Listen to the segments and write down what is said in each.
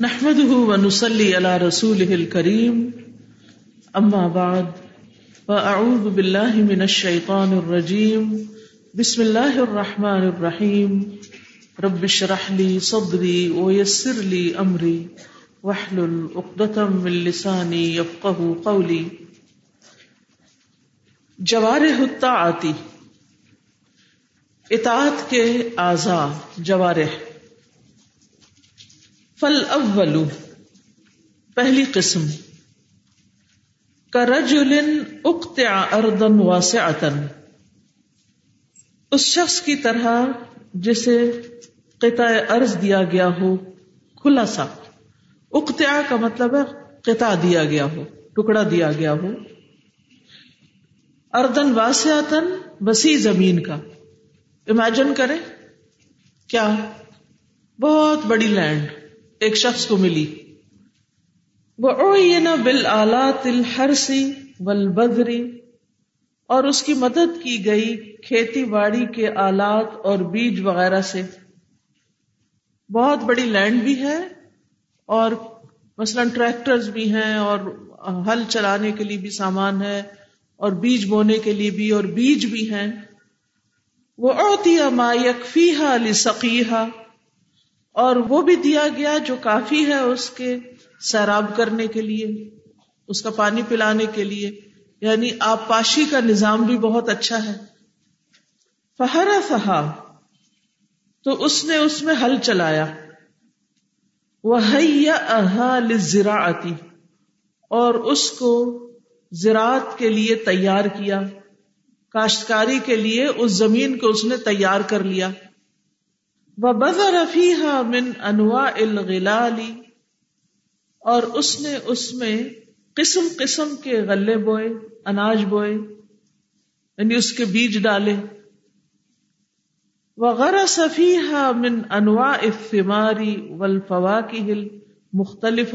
نحمده ونصلي على رسوله الكريم، أما بعد، فأعوذ بالله من الشيطان الرجيم، بسم الله الرحمن الرحيم، رب اشرح لي صدري ويسر لي أمري، واحلل عقدة من لساني يفقه قولي. جوارح الطاعتی، اطاعت کے اعضاء، جوارح۔ فل اول پہلی قسم کرجل اقتع اردن واسعتن اس شخص کی طرح جسے قطع ارض دیا گیا ہو، کھلا سا۔ اقتع کا مطلب ہے قطع دیا گیا ہو، ٹکڑا دیا گیا ہو۔ اردن واسعتن وسیع زمین کا۔ امیجن کریں، کیا؟ بہت بڑی لینڈ ایک شخص کو ملی۔ وہ بل آلات الحرسی ول بدری اور اس کی مدد کی گئی کھیتی باڑی کے آلات اور بیج وغیرہ سے۔ بہت بڑی لینڈ بھی ہے اور مثلاً ٹریکٹر بھی ہیں اور ہل چلانے کے لیے بھی سامان ہے اور بیج بونے کے لیے بھی اور بیج بھی ہیں۔ وہ اوتی ما یکفی علی سقیحا اور وہ بھی دیا گیا جو کافی ہے اس کے سیراب کرنے کے لیے، اس کا پانی پلانے کے لیے۔ یعنی آپ پاشی کا نظام بھی بہت اچھا ہے۔ فہرا فہا تو اس نے اس میں ہل چلایا۔ وہ زراعتی اور اس کو زراعت کے لیے تیار کیا۔ کاشتکاری کے لیے اس زمین کو اس نے تیار کر لیا۔ وہ بزر من انواع الغلالی اور اس نے اس میں قسم قسم کے غلے بوئے، اناج بوئے یعنی اس کے بیج ڈالے۔ وغیرہ صفیح من انواع افماری ولفوا کی ہل مختلف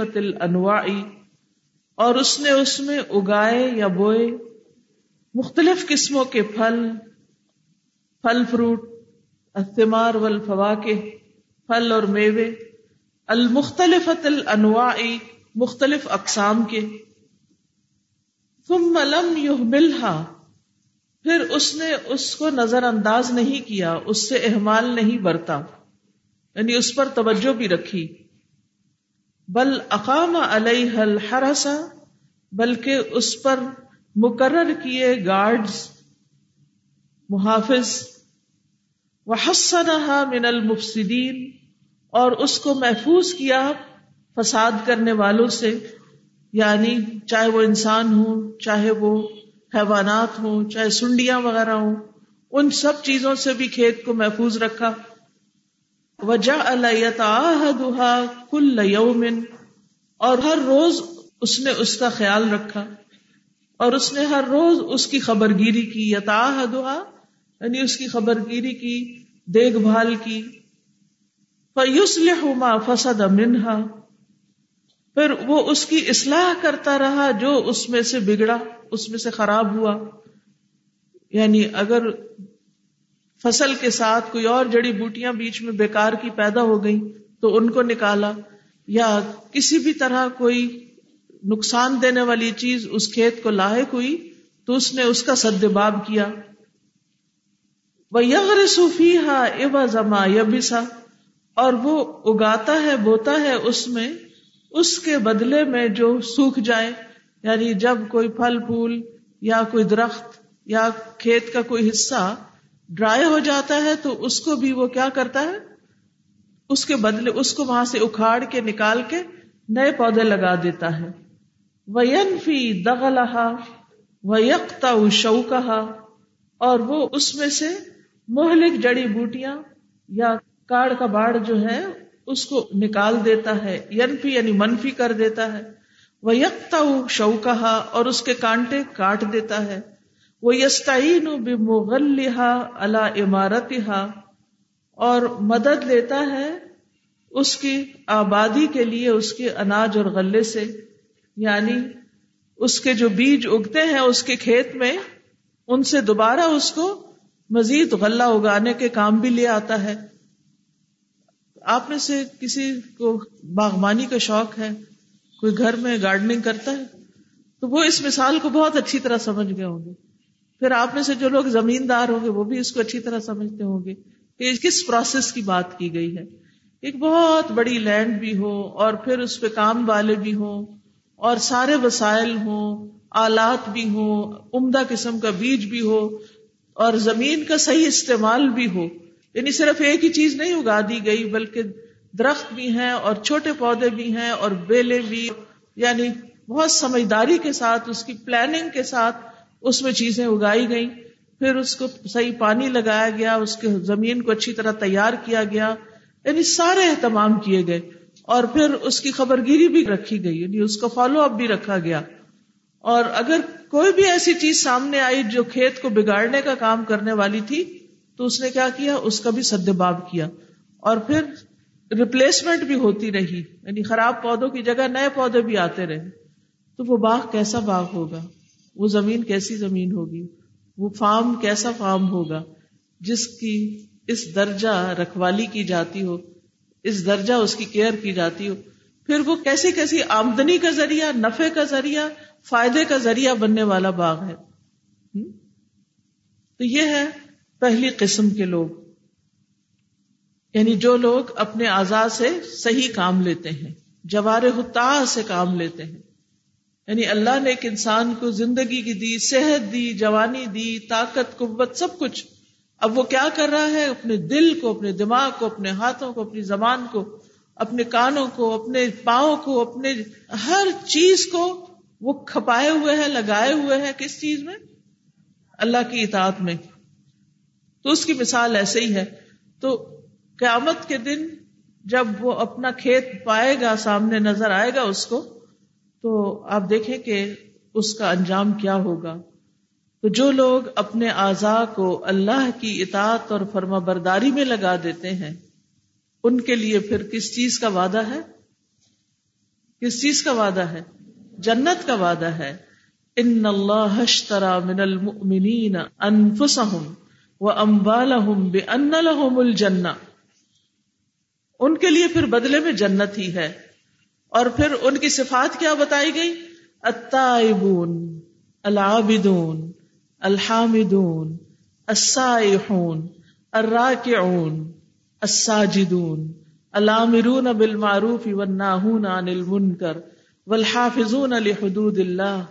اور اس نے اس میں اگائے یا بوئے مختلف قسموں کے پھل پھل فروٹ الثمار والفواکہ پھل اور میوے المختلف الانواع، مختلف اقسام کے۔ ثم لم يهملها، پھر اس نے اس کو نظر انداز نہیں کیا، اس سے احمال نہیں برتا یعنی اس پر توجہ بھی رکھی۔ بل اقام علیہ الحرس، بلکہ اس پر مقرر کیے گارڈز، محافظ۔ وہ من المفسدین، اور اس کو محفوظ کیا فساد کرنے والوں سے یعنی چاہے وہ انسان ہو چاہے وہ حیوانات ہوں، چاہے سنڈیاں وغیرہ ہوں، ان سب چیزوں سے بھی کھیت کو محفوظ رکھا۔ وجہ اللہ کل یومن، اور ہر روز اس نے اس کا خیال رکھا، اور اس نے ہر روز اس کی خبر گیری کی۔ یتا یعنی اس کی خبر گیری کی، دیکھ بھال کی۔ فیوس لما فسد منہا پھر وہ اس کی اصلاح کرتا رہا جو اس میں سے بگڑا، اس میں سے خراب ہوا۔ یعنی اگر فصل کے ساتھ کوئی اور جڑی بوٹیاں بیچ میں بیکار کی پیدا ہو گئی تو ان کو نکالا۔ یا کسی بھی طرح کوئی نقصان دینے والی چیز اس کھیت کو لاحق ہوئی، تو اس نے اس کا سدباب کیا۔ یغر صوفی ہا ابا زما یبسا اور وہ اگاتا ہے، بوتا ہے اس میں، اس کے بدلے میں جو سوکھ جائے۔ یعنی جب کوئی پھل، پھول یا کوئی درخت یا کھیت کا کوئی حصہ ڈرائی ہو جاتا ہے، تو اس کو بھی وہ کیا کرتا ہے؟ اس کے بدلے، اس کو وہاں سے اکھاڑ کے، نکال کے نئے پودے لگا دیتا ہے۔ وہ دغلہ وہ یکتا اور وہ اس میں سے مہلک جڑی بوٹیاں یا کاڑ کا باڑ جو ہے، اس کو نکال دیتا ہے، ینفی یعنی منفی کر دیتا ہے۔ وہ یکتا شوکا اور اس کے کانٹے کاٹ دیتا ہے۔ وہ یستعین بمغلہا اللہ عمارت اور مدد لیتا ہے اس کی آبادی کے لیے، اس کے اناج اور غلے سے۔ یعنی اس کے جو بیج اگتے ہیں، اس کے کھیت میں، ان سے دوبارہ اس کو مزید غلہ اگانے کے کام بھی لے آتا ہے۔ آپ میں سے کسی کو باغبانی کا شوق ہے، کوئی گھر میں گارڈننگ کرتا ہے، تو وہ اس مثال کو بہت اچھی طرح سمجھ گئے ہوں گے۔ پھر آپ میں سے جو لوگ زمیندار ہوں گے، وہ بھی اس کو اچھی طرح سمجھتے ہوں گے کہ کس پروسیس کی بات کی گئی ہے۔ ایک بہت بڑی لینڈ بھی ہو اور پھر اس پہ کام والے بھی ہوں اور سارے وسائل ہوں، آلات بھی ہوں، عمدہ قسم کا بیج بھی ہو اور زمین کا صحیح استعمال بھی ہو۔ یعنی صرف ایک ہی چیز نہیں اگا دی گئی، بلکہ درخت بھی ہیں اور چھوٹے پودے بھی ہیں اور بیلے بھی۔ یعنی بہت سمجھداری کے ساتھ، اس کی پلاننگ کے ساتھ اس میں چیزیں اگائی گئی پھر اس کو صحیح پانی لگایا گیا، اس کے زمین کو اچھی طرح تیار کیا گیا۔ یعنی سارے اہتمام کیے گئے۔ اور پھر اس کی خبر گیری بھی رکھی گئی۔ یعنی اس کا فالو اپ بھی رکھا گیا۔ اور اگر کوئی بھی ایسی چیز سامنے آئی جو کھیت کو بگاڑنے کا کام کرنے والی تھی، تو اس نے کیا کیا؟ اس کا بھی سد باب کیا۔ اور پھر ریپلیسمنٹ بھی ہوتی رہی۔ یعنی خراب پودوں کی جگہ نئے پودے بھی آتے رہے۔ تو وہ باغ کیسا باغ ہوگا؟ وہ زمین کیسی زمین ہوگی؟ وہ فارم کیسا فارم ہوگا؟ جس کی اس درجہ رکھوالی کی جاتی ہو، اس درجہ اس کی کیئر کی جاتی ہو۔ پھر وہ کیسی کیسی آمدنی کا ذریعہ نفے کا ذریعہ فائدے کا ذریعہ بننے والا باغ ہے۔ تو یہ ہے پہلی قسم کے لوگ۔ یعنی جو لوگ اپنے آزاد سے صحیح کام لیتے ہیں، جوار حتا سے کام لیتے ہیں۔ یعنی اللہ نے ایک انسان کو زندگی کی دی، صحت دی، جوانی دی، طاقت، قوت، سب کچھ۔ اب وہ کیا کر رہا ہے؟ اپنے دل کو، اپنے دماغ کو، اپنے ہاتھوں کو، اپنی زبان کو، اپنے کانوں کو، اپنے پاؤں کو، اپنے ہر چیز کو وہ کھپائے ہوئے ہیں، لگائے ہوئے ہیں، کس چیز میں؟ اللہ کی اطاعت میں۔ تو اس کی مثال ایسے ہی ہے۔ تو قیامت کے دن جب وہ اپنا کھیت پائے گا، سامنے نظر آئے گا اس کو، تو آپ دیکھیں کہ اس کا انجام کیا ہوگا۔ تو جو لوگ اپنے اعضاء کو اللہ کی اطاعت اور فرما برداری میں لگا دیتے ہیں، ان کے لیے پھر کس چیز کا وعدہ ہے؟ کس چیز کا وعدہ ہے؟ جنت کا وعدہ ہے ان اللہ اشترى من المؤمنین انفسهم واموالهم بان لهم الجنہ ان کے لیے پھر بدلے میں جنت ہی ہے۔ اور پھر ان کی صفات کیا بتائی گئی؟ التائبون، العابدون، الحامدون، السائحون، الراکعون، الساجدون الامرون بالمعروف والناہون عن المنکر۔ والحافظون لحدود اللہ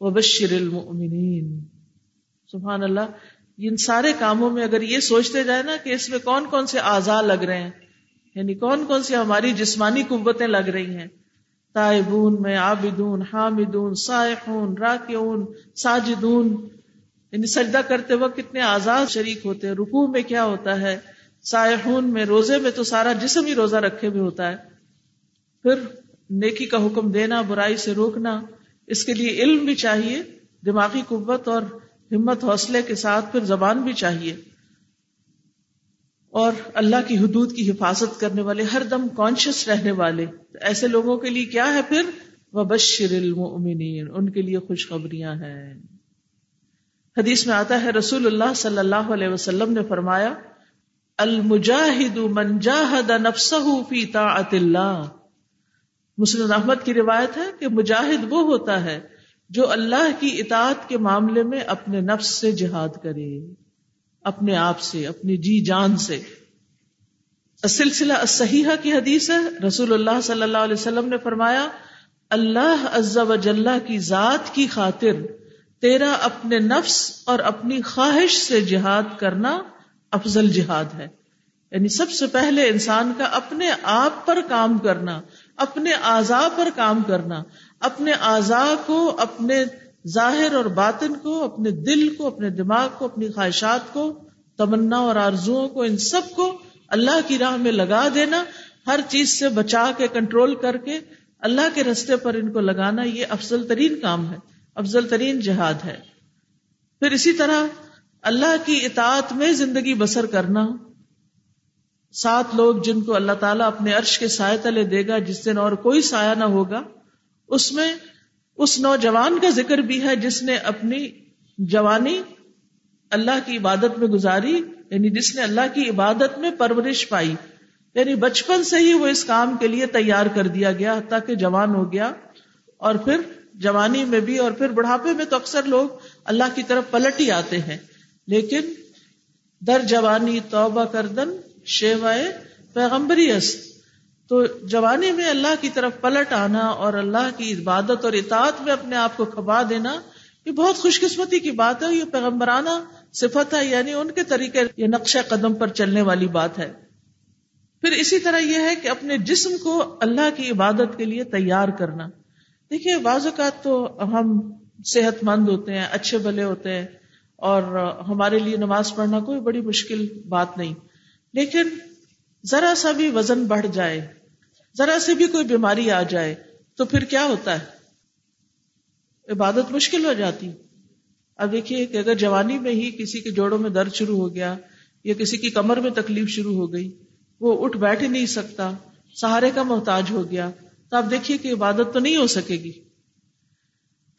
وبشر المؤمنین۔ سبحان اللہ، ان سارے کاموں میں اگر یہ سوچتے جائے نا کہ اس میں کون کون سے اعضاء لگ رہے ہیں یعنی کون کون سی ہماری جسمانی قوتیں لگ رہی ہیں۔ تائبون، میں عابدون، حامدون، سائحون، راکعون، ساجدون۔ یعنی سجدہ کرتے وقت کتنے آزاد شریک ہوتے ہیں، رکوع میں کیا ہوتا ہے؟ سائحون میں روزے میں تو سارا جسم ہی روزہ رکھے ہوئے ہوتا ہے۔ پھر نیکی کا حکم دینا، برائی سے روکنا، اس کے لیے علم بھی چاہیے، دماغی قوت اور ہمت حوصلے کے ساتھ پھر زبان بھی چاہیے۔ اور اللہ کی حدود کی حفاظت کرنے والے، ہر دم کانشیس رہنے والے۔ ایسے لوگوں کے لیے کیا ہے پھر؟ وبشر المؤمنین ان کے لیے خوشخبریاں ہیں۔ حدیث میں آتا ہے، رسول اللہ صلی اللہ علیہ وسلم نے فرمایا، المجاہد من جاہد نفسه فی طاعت اللہ۔ مسلم احمد کی روایت ہے کہ مجاہد وہ ہوتا ہے جو اللہ کی اطاعت کے معاملے میں اپنے نفس سے جہاد کرے، اپنے آپ سے، اپنی جی جان سے۔ سلسلہ صحیحہ کی حدیث ہے، رسول اللہ صلی اللہ علیہ وسلم نے فرمایا، اللہ عز و جلہ کی ذات کی خاطر تیرا اپنے نفس اور اپنی خواہش سے جہاد کرنا افضل جہاد ہے۔ یعنی سب سے پہلے انسان کا اپنے آپ پر کام کرنا اپنے اعضاء پر کام کرنا، اپنے اعضاء کو، اپنے ظاہر اور باطن کو، اپنے دل کو، اپنے دماغ کو، اپنی خواہشات کو، تمنا اور آرزو کو، ان سب کو اللہ کی راہ میں لگا دینا، ہر چیز سے بچا کے، کنٹرول کر کے، اللہ کے رستے پر ان کو لگانا، یہ افضل ترین کام ہے، افضل ترین جہاد ہے۔ پھر اسی طرح اللہ کی اطاعت میں زندگی بسر کرنا سات لوگ جن کو اللہ تعالیٰ اپنے عرش کے سائے تلے دے گا، جس دن اور کوئی سایہ نہ ہوگا، اس میں اس نوجوان کا ذکر بھی ہے جس نے اپنی جوانی اللہ کی عبادت میں گزاری یعنی جس نے اللہ کی عبادت میں پرورش پائی۔ یعنی بچپن سے ہی وہ اس کام کے لیے تیار کر دیا گیا، حتیٰ کہ جوان ہو گیا۔ اور پھر جوانی میں بھی، اور پھر بڑھاپے میں تو اکثر لوگ اللہ کی طرف پلٹ ہی آتے ہیں۔ لیکن در جوانی توبہ کردن شیوائے پیغمبری است۔ تو جوانی میں اللہ کی طرف پلٹ آنا اور اللہ کی عبادت اور اطاعت میں اپنے آپ کو کھپا دینا، یہ بہت خوش قسمتی کی بات ہے، یہ پیغمبرانہ صفت ہے یعنی ان کے طریقے یہ نقشہ قدم پر چلنے والی بات ہے۔ پھر اسی طرح یہ ہے کہ اپنے جسم کو اللہ کی عبادت کے لیے تیار کرنا۔ دیکھیے، بعض اوقات تو ہم صحت مند ہوتے ہیں، اچھے بھلے ہوتے ہیں اور ہمارے لیے نماز پڑھنا کوئی بڑی مشکل بات نہیں۔ لیکن ذرا سا بھی وزن بڑھ جائے، ذرا سے بھی کوئی بیماری آ جائے تو پھر کیا ہوتا ہے؟ عبادت مشکل ہو جاتی۔ اب دیکھیے کہ اگر جوانی میں ہی کسی کے جوڑوں میں درد شروع ہو گیا یا کسی کی کمر میں تکلیف شروع ہو گئی، وہ اٹھ بیٹھ ہی نہیں سکتا، سہارے کا محتاج ہو گیا، تو آپ دیکھیے کہ عبادت تو نہیں ہو سکے گی۔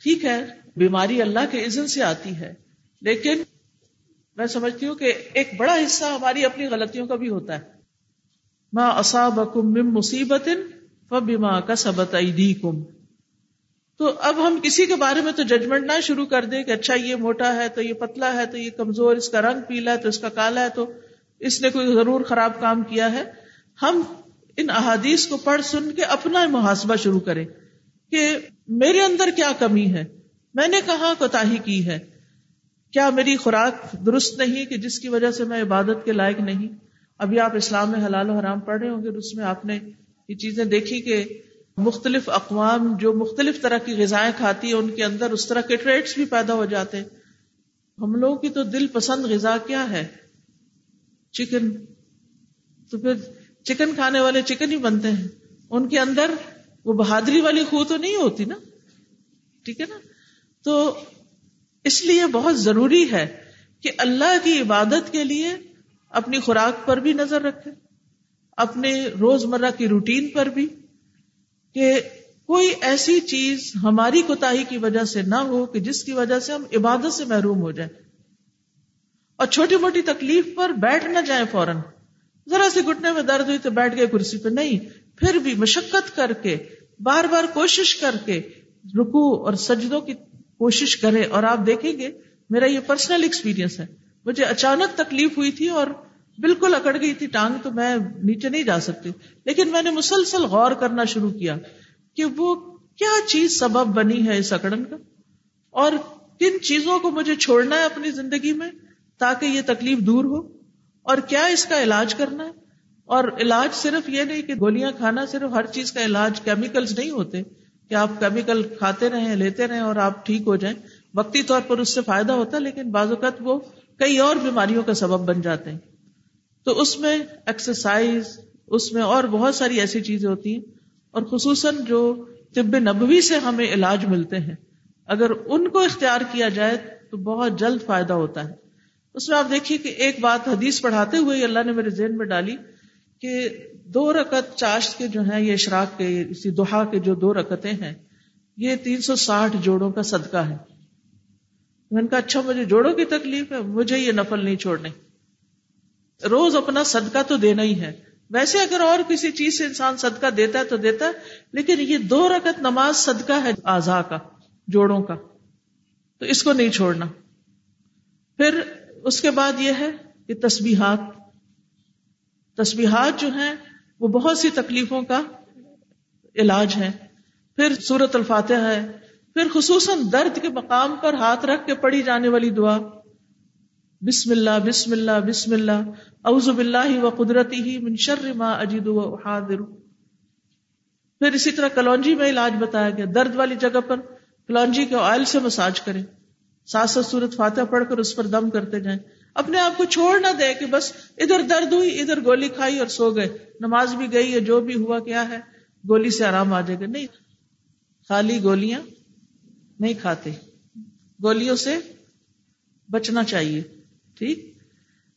ٹھیک ہے، بیماری اللہ کے عزن سے آتی ہے، لیکن میں سمجھتی ہوں کہ ایک بڑا حصہ ہماری اپنی غلطیوں کا بھی ہوتا ہے۔ ماں اصابکم من مصیبت فبما کسبت ایدیکم۔ تو اب ہم کسی کے بارے میں تو ججمنٹ نہ شروع کر دیں کہ اچھا یہ موٹا ہے تو یہ پتلا ہے تو یہ کمزور، اس کا رنگ پیلا ہے تو اس کا کالا ہے تو اس نے کوئی ضرور خراب کام کیا ہے۔ ہم ان احادیث کو پڑھ سن کے اپنا محاسبہ شروع کریں کہ میرے اندر کیا کمی ہے؟ میں نے کہاں کوتا کی ہے؟ کیا میری خوراک درست نہیں کہ جس کی وجہ سے میں عبادت کے لائق نہیں؟ ابھی آپ اسلام میں حلال و حرام پڑھ رہے ہوں گے اس میں آپ نے یہ چیزیں دیکھی کہ مختلف اقوام جو مختلف طرح کی غذائیں کھاتی ہیں، ان کے اندر اس طرح کے ٹریڈس بھی پیدا ہو جاتے ہیں۔ ہم لوگوں کی تو دل پسند غذا کیا ہے؟ چکن تو پھر چکن کھانے والے چکن ہی بنتے ہیں۔ ان کے اندر وہ بہادری والی خو تو نہیں ہوتی نا؟ ٹھیک ہے نا؟ تو اس لیے بہت ضروری ہے کہ اللہ کی عبادت کے لیے اپنی خوراک پر بھی نظر رکھے، اپنے روز مرہ کی روٹین پر بھی، کہ کوئی ایسی چیز ہماری کوتا کی وجہ سے نہ ہو کہ جس کی وجہ سے ہم عبادت سے محروم ہو جائیں۔ اور چھوٹی موٹی تکلیف پر بیٹھ نہ جائیں فوراً۔ ذرا سی گٹنے میں درد ہوئی تو بیٹھ گئے کرسی پہ۔ نہیں، پھر بھی مشقت کر کے، بار بار کوشش کر کے رکو اور سجدوں کی کوشش کرے اور آپ دیکھیں گے، میرا یہ پرسنل ایکسپیرینس ہے۔ مجھے اچانک تکلیف ہوئی تھی اور بالکل اکڑ گئی تھی ٹانگ، تو میں نیچے نہیں جا سکتی۔ لیکن میں نے مسلسل غور کرنا شروع کیا کہ وہ کیا چیز سبب بنی ہے اس اکڑن کا۔ اور کن چیزوں کو مجھے چھوڑنا ہے اپنی زندگی میں تاکہ یہ تکلیف دور ہو؟ اور کیا اس کا علاج کرنا ہے؟ اور علاج صرف یہ نہیں کہ گولیاں کھانا، صرف ہر چیز کا علاج کیمیکلز نہیں ہوتے۔ کہ آپ کیمیکل کھاتے رہیں، لیتے رہیں اور آپ ٹھیک ہو جائیں۔ وقتی طور پر اس سے فائدہ ہوتا ہے، لیکن بعض اوقات وہ کئی اور بیماریوں کا سبب بن جاتے ہیں۔ تو اس میں ایکسرسائز اس میں اور بہت ساری ایسی چیزیں ہوتی ہیں۔ اور خصوصاً جو طب نبوی سے ہمیں علاج ملتے ہیں۔ اگر ان کو اختیار کیا جائے تو بہت جلد فائدہ ہوتا ہے۔ اس میں آپ دیکھیے کہ ایک بات حدیث پڑھاتے ہوئے اللہ نے میرے ذہن میں ڈالی۔ کہ دو رکت چاشت کے جو ہیں، یہ اشراق کے، اسی دوہا کے جو دو رکتیں ہیں، یہ تین سو ساٹھ جوڑوں کا صدقہ ہے۔ میں نے کہا اچھا مجھے جوڑوں کی تکلیف ہے، مجھے یہ نفل نہیں چھوڑنے۔ روز اپنا صدقہ تو دینا ہی ہے۔ ویسے اگر اور کسی چیز سے انسان صدقہ دیتا ہے تو دیتا ہے، لیکن یہ دو رکت نماز صدقہ ہے آزا کا، جوڑوں کا۔ تو اس کو نہیں چھوڑنا۔ پھر اس کے بعد یہ ہے کہ تسبیحات۔ تسبیحات جو ہیں، وہ بہت سی تکلیفوں کا علاج ہے پھر سورت الفاتح ہے۔ پھر خصوصاً درد کے مقام پر ہاتھ رکھ کے پڑھی جانے والی دعا۔ بسم اللہ بسم اللہ بسم اللہ۔ اعوذ باللہ و قدرتی ہی من شر ما اجد و حاضر پھر اسی طرح کلونجی میں علاج بتایا گیا۔ درد والی جگہ پر کلونجی کے آئل سے مساج کریں۔ سات سات سورت فاتح پڑھ کر اس پر دم کرتے جائیں۔ اپنے آپ کو چھوڑ نہ دے کہ بس ادھر درد ہوئی، ادھر گولی کھائی اور سو گئے۔ نماز بھی گئی ہے، جو بھی ہوا کیا ہے، گولی سے آرام آ جائے گا۔ نہیں، خالی گولیاں نہیں کھاتے۔ گولیوں سے بچنا چاہیے، ٹھیک؟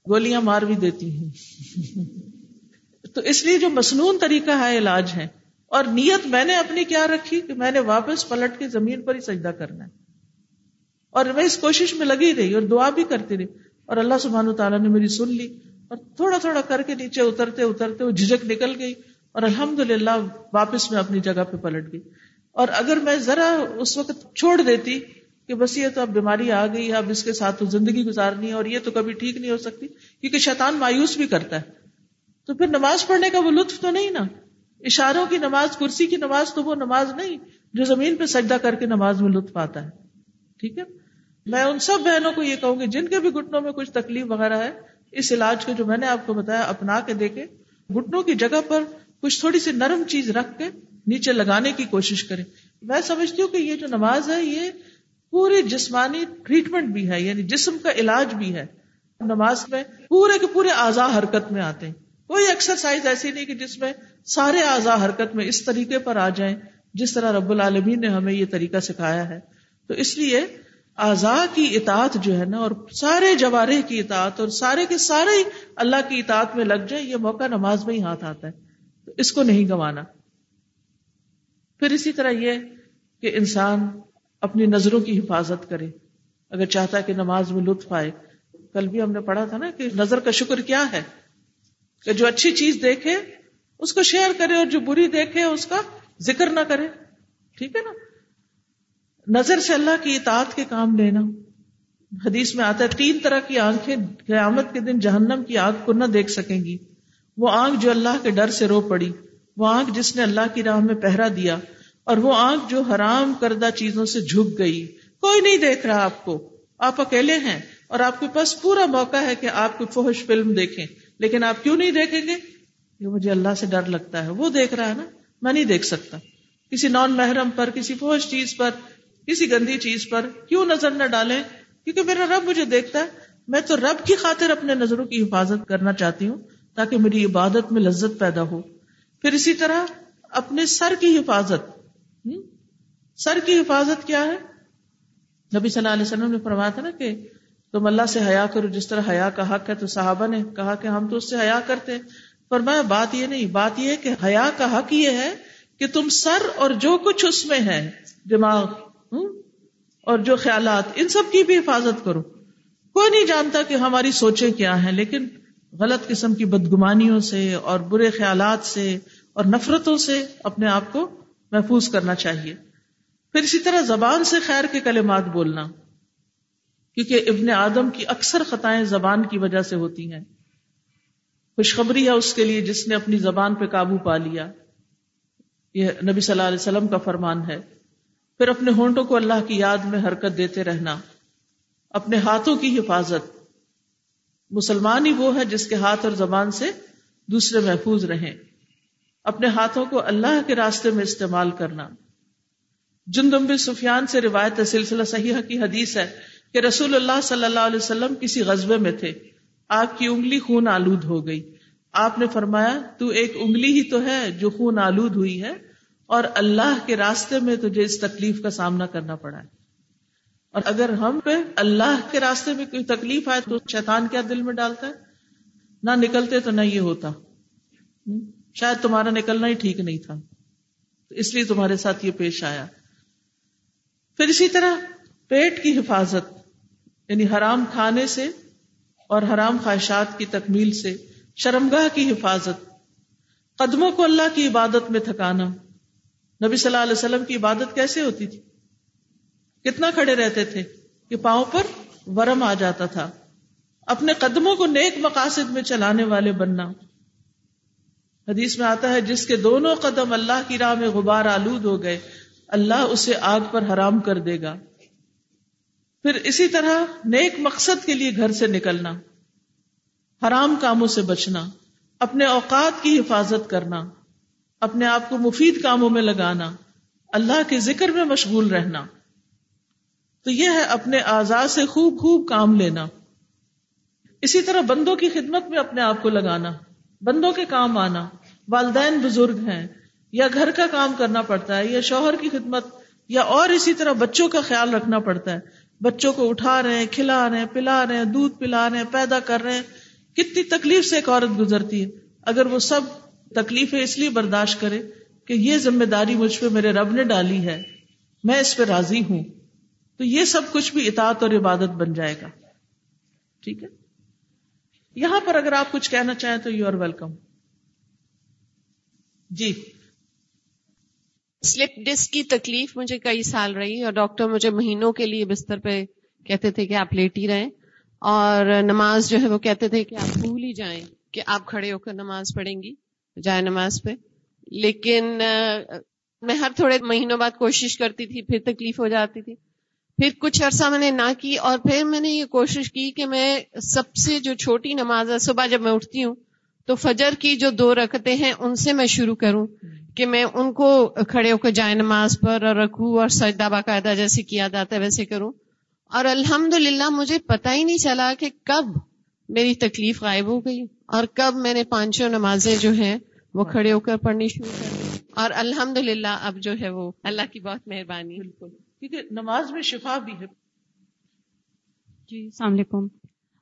گولیاں مار بھی دیتی ہیں۔ تو اس لیے جو مصنون طریقہ ہے، علاج ہے۔ اور نیت میں نے اپنی کیا رکھی کہ میں نے واپس پلٹ کے زمین پر ہی سجدہ کرنا ہے۔ اور میں اس کوشش میں لگی رہی اور دعا بھی کرتی رہی۔ اور اللہ سبحان تعالیٰ نے میری سن لی اور تھوڑا تھوڑا کر کے نیچے اترتے اترتے وہ جھجک نکل گئی اور الحمد للہ واپس میں اپنی جگہ پہ پلٹ گئی اور اگر میں ذرا اس وقت چھوڑ دیتی کہ بس یہ تو اب بیماری آ گئی، اب اس کے ساتھ تو زندگی گزارنی ہے اور یہ تو کبھی ٹھیک نہیں ہو سکتی کیونکہ شیطان مایوس بھی کرتا ہے۔ تو پھر نماز پڑھنے کا وہ لطف تو نہیں نا۔ اشاروں کی نماز، کرسی کی نماز تو وہ نماز نہیں جو زمین پہ سجدہ کر کے نماز میں لطف آتا ہے۔ ٹھیک ہے؟ میں ان سب بہنوں کو یہ کہوں گی، جن کے بھی گٹنوں میں کچھ تکلیف وغیرہ ہے، اس علاج کو جو میں نے آپ کو بتایا، اپنا کے دیکھے گٹنوں کی جگہ پر کچھ تھوڑی سی نرم چیز رکھ کے نیچے لگانے کی کوشش کریں۔ میں سمجھتی ہوں کہ یہ جو نماز ہے، یہ پوری جسمانی ٹریٹمنٹ بھی ہے یعنی جسم کا علاج بھی ہے۔ نماز میں پورے کے پورے اعضاء حرکت میں آتے ہیں۔ کوئی ایکسرسائز ایسی نہیں کہ جس میں سارے اعضاء حرکت میں اس طریقے پر آ جائیں، جس طرح رب العالمین نے ہمیں یہ طریقہ سکھایا ہے۔ تو اس لیے اعضاء کی اطاعت جو ہے نا، اور سارے جوارے کی اطاعت، اور سارے کے سارے اللہ کی اطاعت میں لگ جائیں، یہ موقع نماز میں ہی ہاتھ آتا ہے۔ تو اس کو نہیں گنوانا۔ پھر اسی طرح یہ کہ انسان اپنی نظروں کی حفاظت کرے۔ اگر چاہتا ہے کہ نماز میں لطف آئے۔ کل بھی ہم نے پڑھا تھا نا کہ نظر کا شکر کیا ہے۔ کہ جو اچھی چیز دیکھے، اس کو شیئر کرے، اور جو بری دیکھے، اس کا ذکر نہ کرے۔ ٹھیک ہے نا؟ نظر سے اللہ کی اطاعت کے کام لینا۔ حدیث میں آتا ہے، تین طرح کی آنکھیں قیامت کے دن جہنم کی آنکھ کو نہ دیکھ سکیں گی۔ وہ آنکھ جو اللہ کے ڈر سے رو پڑی، وہ آنکھ جس نے اللہ کی راہ میں پہرا دیا، اور وہ آنکھ جو حرام کردہ چیزوں سے جھک گئی۔ کوئی نہیں دیکھ رہا آپ کو۔ آپ اکیلے ہیں اور آپ کے پاس پورا موقع ہے کہ آپ کوئی فوہش فلم دیکھیں۔ لیکن آپ کیوں نہیں دیکھیں گے؟ یہ مجھے اللہ سے ڈر لگتا ہے۔ وہ دیکھ رہا ہے نا، میں نہیں دیکھ سکتا۔ کسی نان محرم پر، کسی فوج چیز پر کسی گندی چیز پر کیوں نظر نہ ڈالیں؟ کیونکہ میرا رب مجھے دیکھتا ہے۔ میں تو رب کی خاطر اپنے نظروں کی حفاظت کرنا چاہتی ہوں تاکہ میری عبادت میں لذت پیدا ہو۔ پھر اسی طرح اپنے سر کی حفاظت۔ سر کی حفاظت کیا ہے؟ نبی صلی اللہ علیہ وسلم نے فرمایا تھا نا کہ تم اللہ سے حیا کرو، جس طرح حیا کا حق ہے تو صحابہ نے کہا کہ ہم تو اس سے حیا کرتے فرمایا، بات یہ نہیں، بات یہ کہ حیا کا حق یہ ہے کہ تم سر اور جو کچھ اس میں ہے، دماغ اور جو خیالات، ان سب کی بھی حفاظت کرو۔ کوئی نہیں جانتا کہ ہماری سوچیں کیا ہیں، لیکن غلط قسم کی بدگمانیوں سے اور برے خیالات سے اور نفرتوں سے اپنے آپ کو محفوظ کرنا چاہیے۔ پھر اسی طرح زبان سے خیر کے کلمات بولنا۔ کیونکہ ابن آدم کی اکثر خطائیں زبان کی وجہ سے ہوتی ہیں۔ خوشخبری ہے اس کے لیے جس نے اپنی زبان پہ قابو پا لیا۔ یہ نبی صلی اللہ علیہ وسلم کا فرمان ہے۔ پھر اپنے ہونٹوں کو اللہ کی یاد میں حرکت دیتے رہنا، اپنے ہاتھوں کی حفاظت۔ مسلمان ہی وہ ہے جس کے ہاتھ اور زبان سے دوسرے محفوظ رہیں۔ اپنے ہاتھوں کو اللہ کے راستے میں استعمال کرنا۔ جندم سفیان سے روایت سلسلہ صحیح کی حدیث ہے کہ رسول اللہ صلی اللہ علیہ وسلم کسی غزبے میں تھے۔ آپ کی انگلی خون آلود ہو گئی۔ آپ نے فرمایا، تو ایک انگلی ہی تو ہے جو خون آلود ہوئی ہے۔ اور اللہ کے راستے میں تجھے اس تکلیف کا سامنا کرنا پڑا ہے۔ اور اگر ہم پہ اللہ کے راستے میں کوئی تکلیف آئے تو شیطان کیا دل میں ڈالتا ہے؟ نہ نکلتے تو نہ یہ ہوتا۔ شاید تمہارا نکلنا ہی ٹھیک نہیں تھا۔ تو اس لیے تمہارے ساتھ یہ پیش آیا۔ پھر اسی طرح پیٹ کی حفاظت یعنی حرام کھانے سے اور حرام خواہشات کی تکمیل سے شرمگاہ کی حفاظت، قدموں کو اللہ کی عبادت میں تھکانا نبی صلی اللہ علیہ وسلم کی عبادت کیسے ہوتی تھی؟ کتنا کھڑے رہتے تھے کہ پاؤں پر ورم آ جاتا تھا۔ اپنے قدموں کو نیک مقاصد میں چلانے والے بننا۔ حدیث میں آتا ہے، جس کے دونوں قدم اللہ کی راہ میں غبار آلود ہو گئے، اللہ اسے آگ پر حرام کر دے گا۔ پھر اسی طرح نیک مقصد کے لیے گھر سے نکلنا، حرام کاموں سے بچنا، اپنے اوقات کی حفاظت کرنا۔ اپنے آپ کو مفید کاموں میں لگانا، اللہ کے ذکر میں مشغول رہنا۔ تو یہ ہے اپنے آزاد سے خوب خوب کام لینا۔ اسی طرح بندوں کی خدمت میں اپنے آپ کو لگانا، بندوں کے کام آنا۔ والدین بزرگ ہیں، یا گھر کا کام کرنا پڑتا ہے، یا شوہر کی خدمت، یا اور اسی طرح بچوں کا خیال رکھنا پڑتا ہے۔ بچوں کو اٹھا رہے ہیں، کھلا رہے ہیں، پلا رہے ہیں، دودھ پلا رہے ہیں، پیدا کر رہے ہیں۔ کتنی تکلیف سے ایک عورت گزرتی ہے۔ اگر وہ سب تکلیفیں اس لیے برداشت کرے کہ یہ ذمہ داری مجھ پہ میرے رب نے ڈالی ہے، میں اس پہ راضی ہوں۔ تو یہ سب کچھ بھی اطاعت اور عبادت بن جائے گا۔ ٹھیک ہے؟ یہاں پر اگر آپ کچھ کہنا چاہیں تو یو آر ویلکم۔ جی۔ سلپ ڈسک کی تکلیف مجھے کئی سال رہی اور ڈاکٹر مجھے مہینوں کے لیے بستر پہ کہتے تھے کہ آپ لیٹ ہی رہیں۔ اور نماز جو ہے وہ کہتے تھے کہ آپ بھول ہی جائیں کہ آپ کھڑے ہو کر نماز پڑھیں گی۔ جائے نماز پہ۔ لیکن میں ہر تھوڑے مہینوں بعد کوشش کرتی تھی، پھر تکلیف ہو جاتی تھی۔ پھر کچھ عرصہ میں نے نہ کی اور پھر میں نے یہ کوشش کی کہ میں سب سے جو چھوٹی نماز ہے، صبح جب میں اٹھتی ہوں تو فجر کی جو دو رکھتے ہیں، ان سے میں شروع کروں کہ میں ان کو کھڑے ہو کے جائے نماز پر اور رکھوں اور سجدہ باقاعدہ جیسے کیا جاتا ہے ویسے کروں۔ اور الحمد مجھے پتا ہی نہیں چلا کہ کب میری تکلیف غائب ہو گئی اور کب میں نے پانچوں نمازیں جو ہیں وہ کھڑے ہو کر پڑھنی شروع کر اور الحمد اب جو ہے وہ اللہ کی بہت مہربانی۔ بالکل۔ کیونکہ نماز میں شفا بھی ہے۔ جی السلام علیکم۔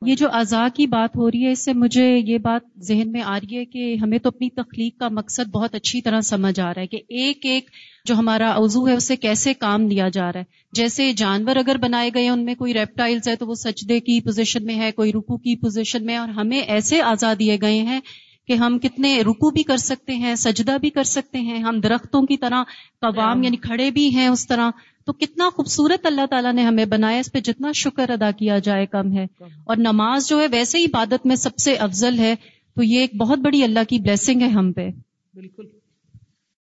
یہ جو اعضاء کی بات ہو رہی ہے اس سے مجھے یہ بات ذہن میں آ رہی ہے کہ ہمیں تو اپنی تخلیق کا مقصد بہت اچھی طرح سمجھ آ رہا ہے کہ ایک ایک جو ہمارا عضو ہے اسے کیسے کام لیا جا رہا ہے۔ جیسے جانور اگر بنائے گئے ان میں کوئی ریپٹائلز ہے تو وہ سجدے کی پوزیشن میں ہے کوئی رکو کی پوزیشن میں اور ہمیں ایسے آزاد دیے گئے ہیں کہ ہم کتنے رکو بھی کر سکتے ہیں سجدہ بھی کر سکتے ہیں ہم درختوں کی طرح قوام یعنی کھڑے بھی ہیں اس طرح۔ تو کتنا خوبصورت اللہ تعالیٰ نے ہمیں بنایا اس پہ جتنا شکر ادا کیا جائے کم ہے۔ اور نماز جو ہے ویسے ہی عبادت میں سب سے افضل ہے۔ تو یہ ایک بہت بڑی اللہ کی بلیسنگ ہے ہم پہ۔ بالکل۔